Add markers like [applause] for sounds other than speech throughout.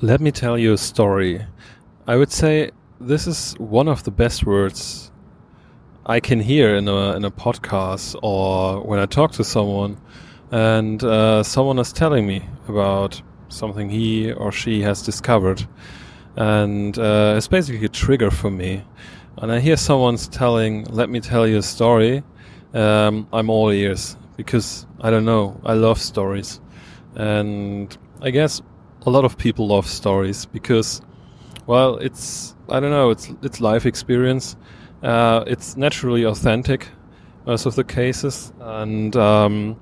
Let me tell you a story. I would say this is one of the best words I can hear in a in a podcast or when I talk to someone, and uh, someone is telling me about something he or she has discovered, and uh, it's basically a trigger for me. And I hear someone's telling, "Let me tell you a story." Um, I'm all ears because I don't know. I love stories, and I guess a lot of people love stories because, well, it's I don't know. It's it's life experience. Uh, it's naturally authentic, most of the cases, and um,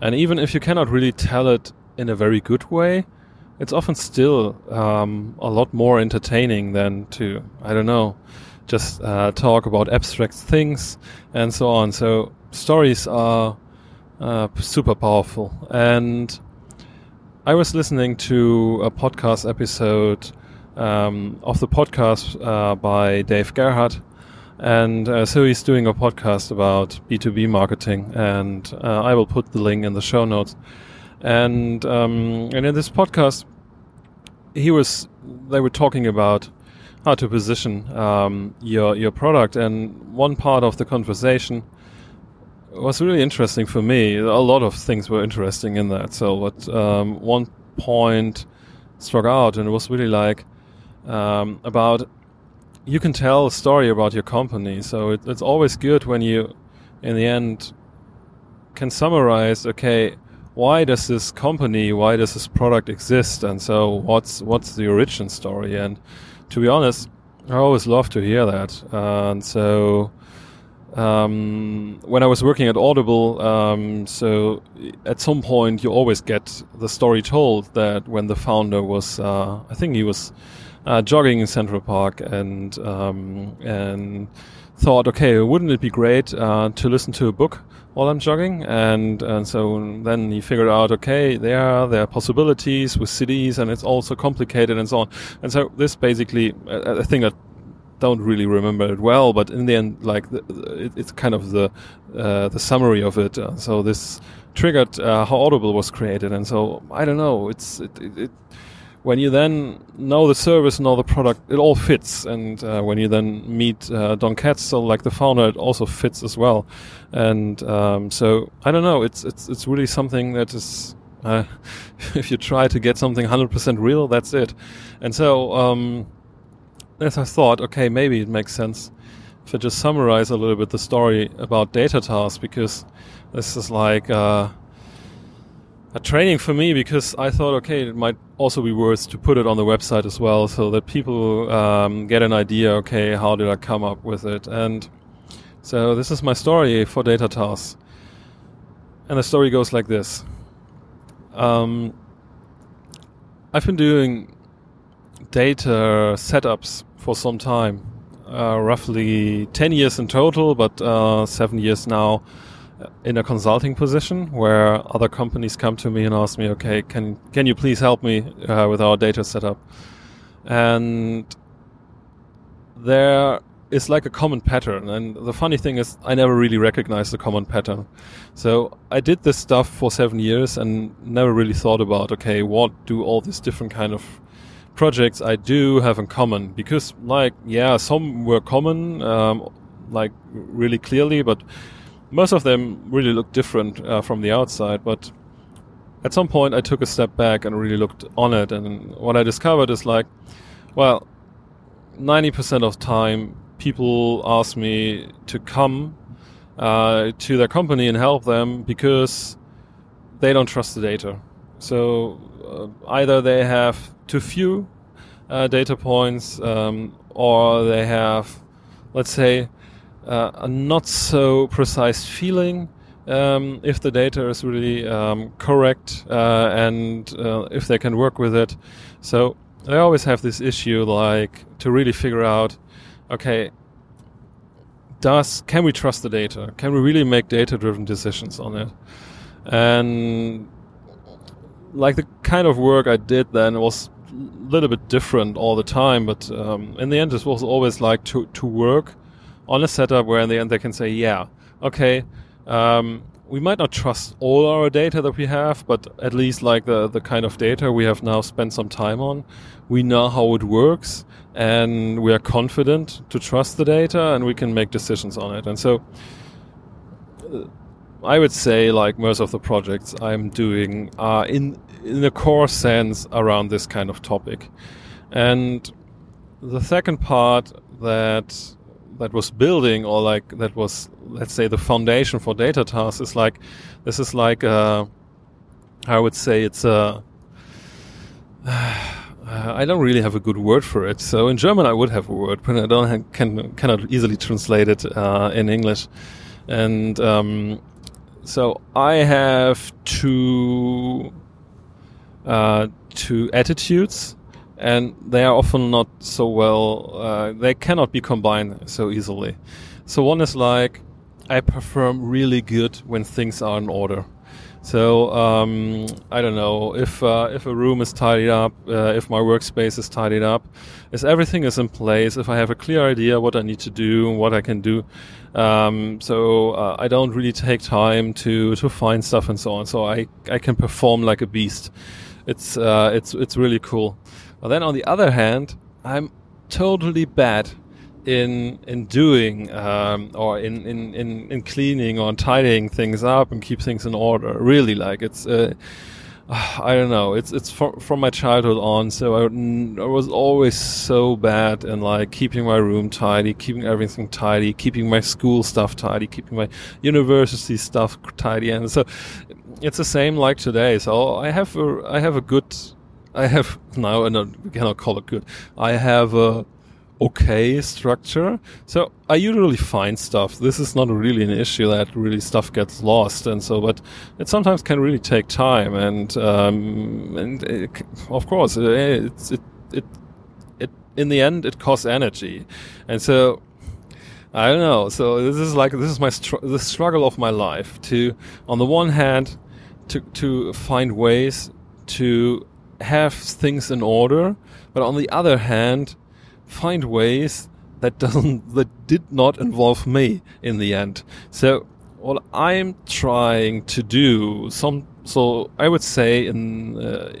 and even if you cannot really tell it in a very good way, it's often still um, a lot more entertaining than to I don't know, just uh, talk about abstract things and so on. So stories are uh, super powerful. And I was listening to a podcast episode um, of the podcast uh, by Dave Gerhardt. And uh, so he's doing a podcast about B2B marketing, and uh, I will put the link in the show notes. And um, and in this podcast, he was they were talking about how to position um, your your product, and one part of the conversation was really interesting for me. A lot of things were interesting in that. So, but um, one point struck out, and it was really like um, about you can tell a story about your company. So it, it's always good when you, in the end, can summarize. Okay, why does this company, why does this product exist, and so what's what's the origin story? And to be honest, I always love to hear that. and so um, when I was working at Audible, um, so at some point you always get the story told that when the founder was, uh, I think he was uh, jogging in Central Park and um, and thought, okay, wouldn't it be great uh, to listen to a book while I'm jogging? And and so then he figured out, okay, there there are possibilities with CDs, and it's also complicated and so on. And so this basically, I think that don't really remember it well, but in the end, like the, it, it's kind of the uh, the summary of it. Uh, so this triggered uh, how Audible was created, and so I don't know. It's it, it, when you then know the service, know the product, it all fits. And uh, when you then meet uh, Don Katz, so like the founder, it also fits as well. And um, so I don't know. It's it's it's really something that is. Uh, [laughs] if you try to get something 100% real, that's it. And so um, as I thought, okay, maybe it makes sense if I just summarize a little bit the story about data tasks because this is like uh, a training for me because I thought, okay, it might also be worth to put it on the website as well so that people um, get an idea, okay, how did I come up with it? And so this is my story for data tasks. And the story goes like this. Um, I've been doing data setups for some time, uh, roughly 10 years in total, but uh, seven years now in a consulting position where other companies come to me and ask me, okay, can, can you please help me uh, with our data setup? And there is like a common pattern. And the funny thing is, I never really recognized the common pattern. So I did this stuff for seven years and never really thought about, okay, what do all these different kind of projects I do have in common because, like, yeah, some were common, um, like really clearly, but most of them really look different uh, from the outside. But at some point, I took a step back and really looked on it, and what I discovered is like, well, ninety percent of time, people ask me to come uh, to their company and help them because they don't trust the data. So uh, either they have too few uh, data points, um, or they have, let's say, uh, a not so precise feeling um, if the data is really um, correct uh, and uh, if they can work with it. So I always have this issue, like to really figure out, okay, does can we trust the data? Can we really make data-driven decisions on it? And like the kind of work I did then was a little bit different all the time, but um, in the end, it was always like to to work on a setup where in the end they can say, yeah, okay, um, we might not trust all our data that we have, but at least like the, the kind of data we have now spent some time on, we know how it works and we are confident to trust the data and we can make decisions on it. And so uh, I would say like most of the projects I'm doing are in in a core sense around this kind of topic. And the second part that that was building or like that was let's say the foundation for data tasks is like this is like uh, I would say it's a [sighs] I don't really have a good word for it. So in German I would have a word, but I don't have, can cannot easily translate it uh, in English. And um, so I have two uh, two attitudes and they are often not so well, uh, they cannot be combined so easily. So one is like, I perform really good when things are in order. So um, I don't know if uh, if a room is tidied up, uh, if my workspace is tidied up, if everything is in place, if I have a clear idea what I need to do and what I can do. Um, so uh, I don't really take time to to find stuff and so on. So I I can perform like a beast. It's uh, it's it's really cool. But then on the other hand, I'm totally bad in in doing um, or in, in, in, in cleaning or tidying things up and keep things in order. Really, like it's uh, [sighs] I don't know. It's it's from from my childhood on. So I, I was always so bad in like keeping my room tidy, keeping everything tidy, keeping my school stuff tidy, keeping my university stuff tidy, and so it's the same like today. So I have a I have a good I have now, and we cannot call it good. I have a okay structure. So I usually find stuff. This is not really an issue that really stuff gets lost, and so, but it sometimes can really take time, and um, and it, of course, it, it it it in the end it costs energy, and so. I don't know. So this is like this is my str- the struggle of my life. To on the one hand, to to find ways to have things in order, but on the other hand, find ways that doesn't [laughs] that did not involve me in the end. So what I'm trying to do, some so I would say in uh,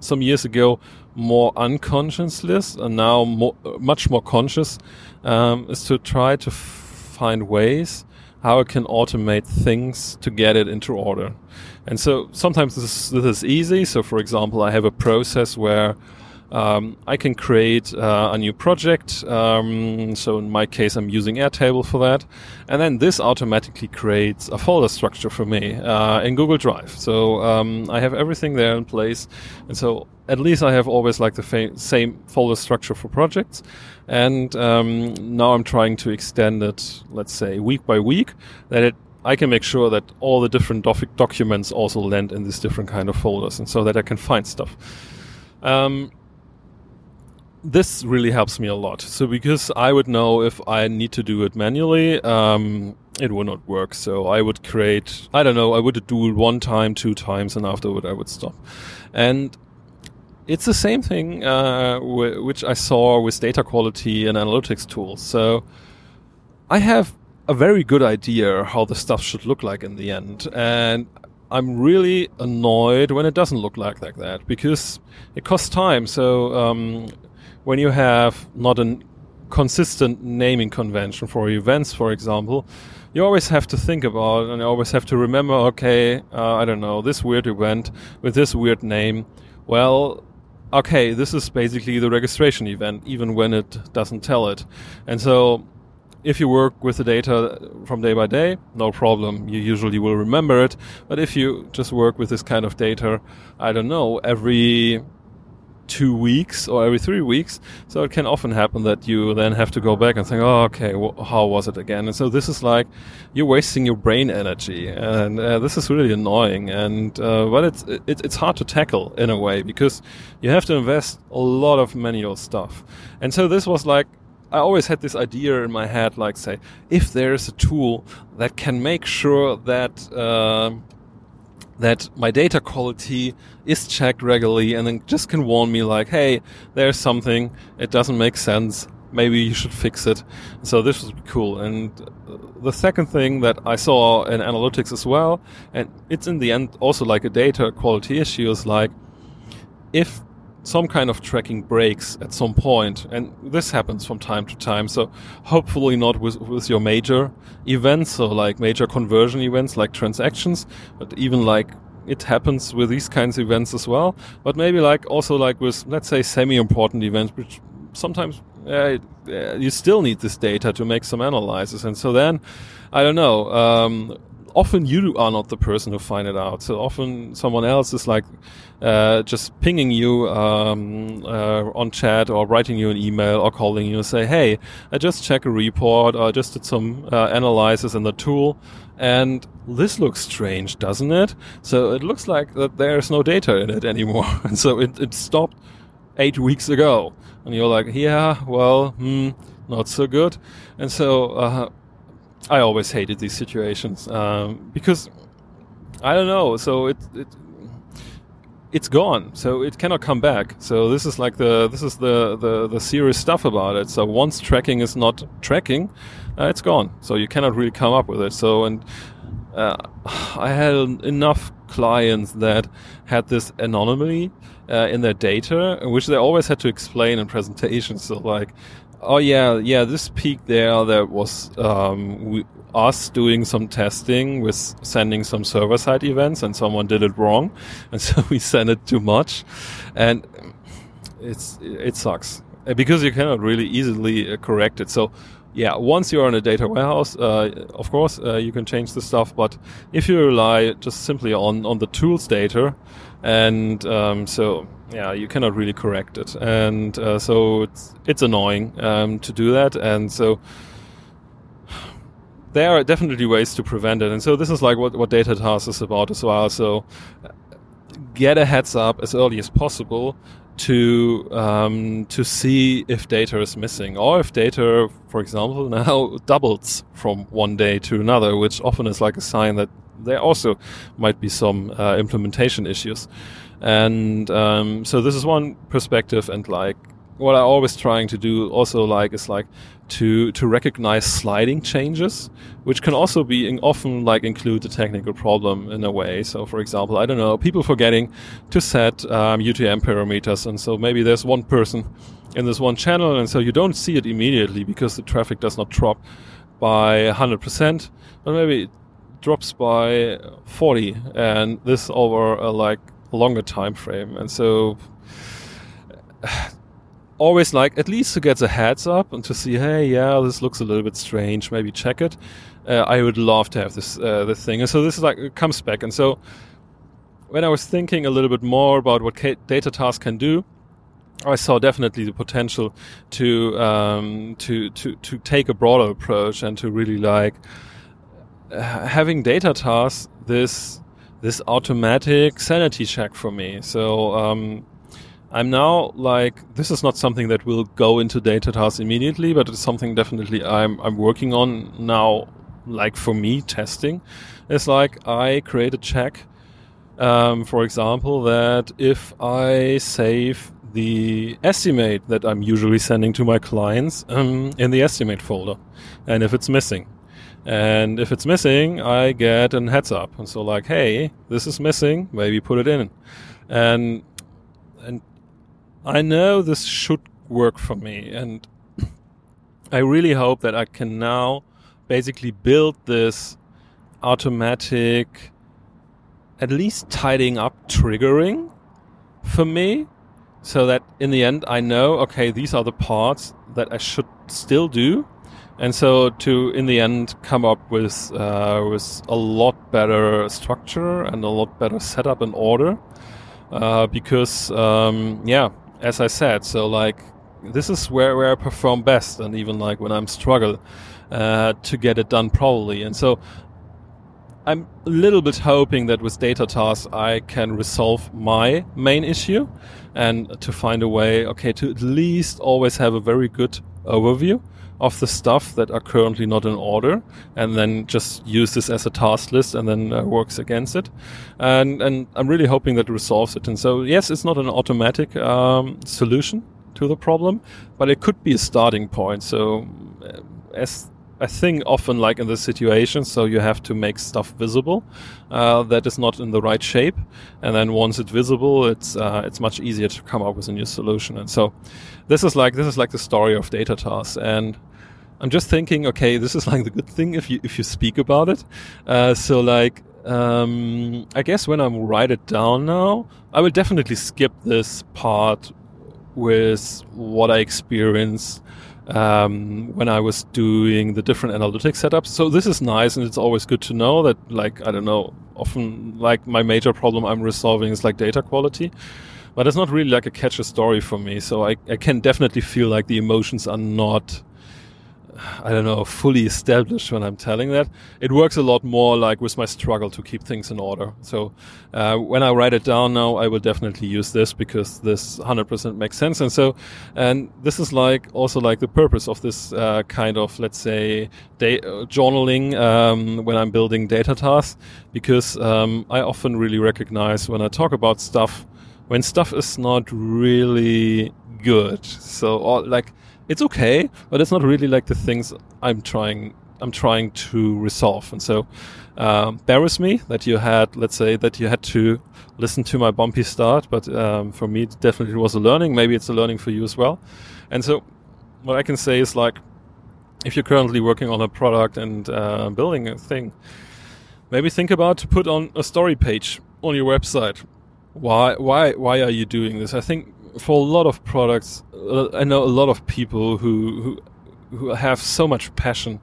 some years ago, more unconsciously, and now more, much more conscious, um, is to try to find ways how I can automate things to get it into order. And so sometimes this, this is easy. So, for example, I have a process where um, I can create uh, a new project. Um, so in my case, I'm using Airtable for that. And then this automatically creates a folder structure for me uh, in Google Drive. So um, I have everything there in place. And so at least I have always like the same folder structure for projects. And um, now I'm trying to extend it, let's say week by week, that it I can make sure that all the different doc documents also land in these different kind of folders, and so that I can find stuff. Um, this really helps me a lot. So because I would know if I need to do it manually, um, it would not work. So I would create, I don't know, I would do it one time, two times, and afterward I would stop. And it's the same thing uh, which I saw with data quality and analytics tools. So I have a very good idea how the stuff should look like in the end, and I'm really annoyed when it doesn't look like like that because it costs time. So um, when you have not a consistent naming convention for events, for example, you always have to think about and you always have to remember. Okay, uh, I don't know this weird event with this weird name. Well, okay, this is basically the registration event, even when it doesn't tell it. And so, if you work with the data from day by day, no problem. You usually will remember it. But if you just work with this kind of data, I don't know, every two weeks or every three weeks. So it can often happen that you then have to go back and think, oh, okay, how was it again? And so this is like you're wasting your brain energy, and uh, this is really annoying. And uh, but it's it, it's hard to tackle in a way because you have to invest a lot of manual stuff. And so this was like. I always had this idea in my head, like say, if there's a tool that can make sure that uh, that my data quality is checked regularly and then just can warn me like, hey, there's something, it doesn't make sense, maybe you should fix it. So this would be cool. And uh, the second thing that I saw in analytics as well, and it's in the end also like a data quality issue, is like if some kind of tracking breaks at some point, and this happens from time to time. So hopefully not with, with your major events, so like major conversion events like transactions, but even like it happens with these kinds of events as well. But maybe like also like with let's say semi-important events, which sometimes uh, you still need this data to make some analysis, and so then I don't know. Um, often you are not the person who find it out. So often someone else is like uh, just pinging you um, uh, on chat or writing you an email or calling you and say, "Hey, I just checked a report or I just did some uh, analysis in the tool." And this looks strange, doesn't it? So it looks like that there's no data in it anymore. and [laughs] so it, it stopped eight weeks ago. And you're like, yeah, well, hmm, not so good. And so uh, I always hated these situations um, because I don't know. So it, it it's gone. So it cannot come back. So this is like the this is the the, the serious stuff about it. So once tracking is not tracking, uh, it's gone. So you cannot really come up with it. So and uh, I had enough clients that had this anomaly uh, in their data, which they always had to explain in presentations. So like Oh yeah, yeah. This peak there, that was um, we, us doing some testing with sending some server-side events, and someone did it wrong, [laughs] and so we sent it too much, and it's it sucks uh, because you cannot really easily uh, correct it. So yeah, once you're in a data warehouse, uh, of course uh, you can change the stuff. But if you rely just simply on on the tools data, and um, so yeah, you cannot really correct it, and uh, so it's it's annoying um, to do that, and so there are definitely ways to prevent it, and so this is like what what data task is about as well. So get a heads up as early as possible to um, to see if data is missing or if data, for example, [laughs] now doubles from one day to another, which often is like a sign that there also might be some uh, implementation issues. And um, so this is one perspective, and like what I'm always trying to do also like is like to to recognize sliding changes, which can also be in, often like include a technical problem in a way. So for example, I don't know, people forgetting to set um, UTM parameters, and so maybe there's one person in this one channel, and so you don't see it immediately because the traffic does not drop by 100%, but maybe it drops by 40, and this over a like longer time frame. And so [sighs] always like at least to get the heads up and to see, hey, yeah, this looks a little bit strange. Maybe check it. Uh, I would love to have this uh, this thing. And so this is like it comes back. And so when I was thinking a little bit more about what data task can do, I saw definitely the potential to um, to to to take a broader approach and to really like uh, having data tasks this this automatic sanity check for me. So um, I'm now like this is not something that will go into data tasks immediately, but it's something definitely I'm I'm working on now. Like for me, testing is like I create a check. Um, for example, that if I save the estimate that I'm usually sending to my clients um, in the estimate folder, and if it's missing, and if it's missing, I get an heads up. And so like, hey, this is missing, maybe put it in. And and I know this should work for me. And I really hope that I can now basically build this automatic at least tidying up triggering for me so that in the end I know okay these are the parts that I should still do and so to in the end come up with uh, with a lot better structure and a lot better setup and order uh, because um, yeah as I said so like this is where, where I perform best and even like when I'm struggle uh, to get it done properly. And so I'm a little bit hoping that with data tasks I can resolve my main issue and to find a way okay to at least always have a very good overview of the stuff that are currently not in order and then just use this as a task list and then uh, works against it. And, and I'm really hoping that resolves it. And so, yes, it's not an automatic um, solution to the problem, but it could be a starting point. So, uh, as I think often like in this situation, so you have to make stuff visible uh, that is not in the right shape, and then once it's visible, it's uh, it's much easier to come up with a new solution. And so, this is like this is like the story of data tasks, and I'm just thinking, okay, this is [laughs] like the good thing if you if you speak about it. Uh, so like um, I guess when I write it down now, I will definitely skip this part with what I experience um, when I was doing the different analytics setups. So this is nice, and it's always good to know that, like, I don't know, often like my major problem I'm resolving is like data quality. But it's not really like a catch a story for me. So I, I can definitely feel like the emotions are not I don't know, fully established when I'm telling that. It works a lot more like with my struggle to keep things in order. So uh, when I write it down now, I will definitely use this because this 100% makes sense. And so, and this is like also like the purpose of this uh, kind of, let's say, uh, journaling um, when I'm building data tasks, because um, I often really recognize when I talk about stuff, when stuff is not really good. So, or like, it's okay, but it's not really like the things I'm trying I'm trying to resolve. And so um, bear with me that you had, let's say, that you had to listen to my bumpy start. But um, for me, it definitely was a learning. Maybe it's a learning for you as well. And so what I can say is like, if you're currently working on a product and uh, building a thing, maybe think about to put on a story page on your website. Why, why, why are you doing this? I think for a lot of products, uh, I know a lot of people who who, who have so much passion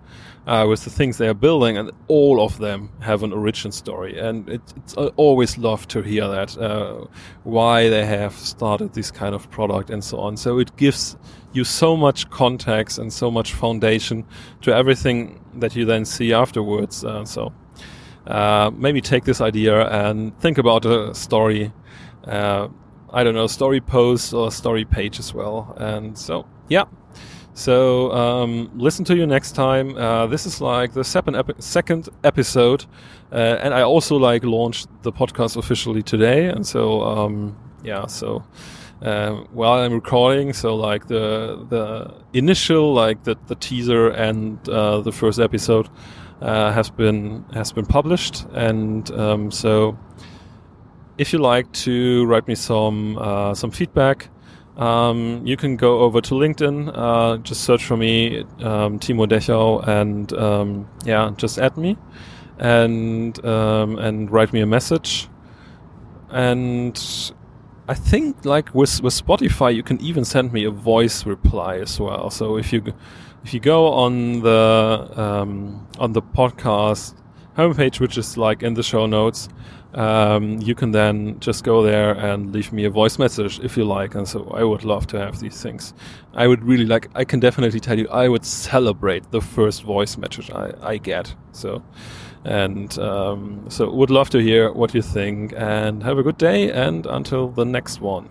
uh, with the things they are building, and all of them have an origin story. And it, it's I always love to hear that uh, why they have started this kind of product and so on. So it gives you so much context and so much foundation to everything that you then see afterwards. Uh, so uh, maybe take this idea and think about a story. Uh, I don't know, story post or story page as well. And so, yeah. So um, listen to you next time. Uh, this is like the second, second episode, uh, and I also like launched the podcast officially today. And so um, yeah, so uh, while I'm recording, so like the the initial like the, the teaser and uh, the first episode uh, has been has been published, and um, so if you like to write me some uh, some feedback, um, you can go over to LinkedIn, uh, just search for me, um, Timo Dechau, and um, yeah, just add me and um, and write me a message. And I think like with with Spotify, you can even send me a voice reply as well. So if you if you go on the um, on the podcast homepage, which is like in the show notes, um, you can then just go there and leave me a voice message if you like. And so I would love to have these things. I would really like, I can definitely tell you, I would celebrate the first voice message I, I get. So, and um, so would love to hear what you think and have a good day and until the next one.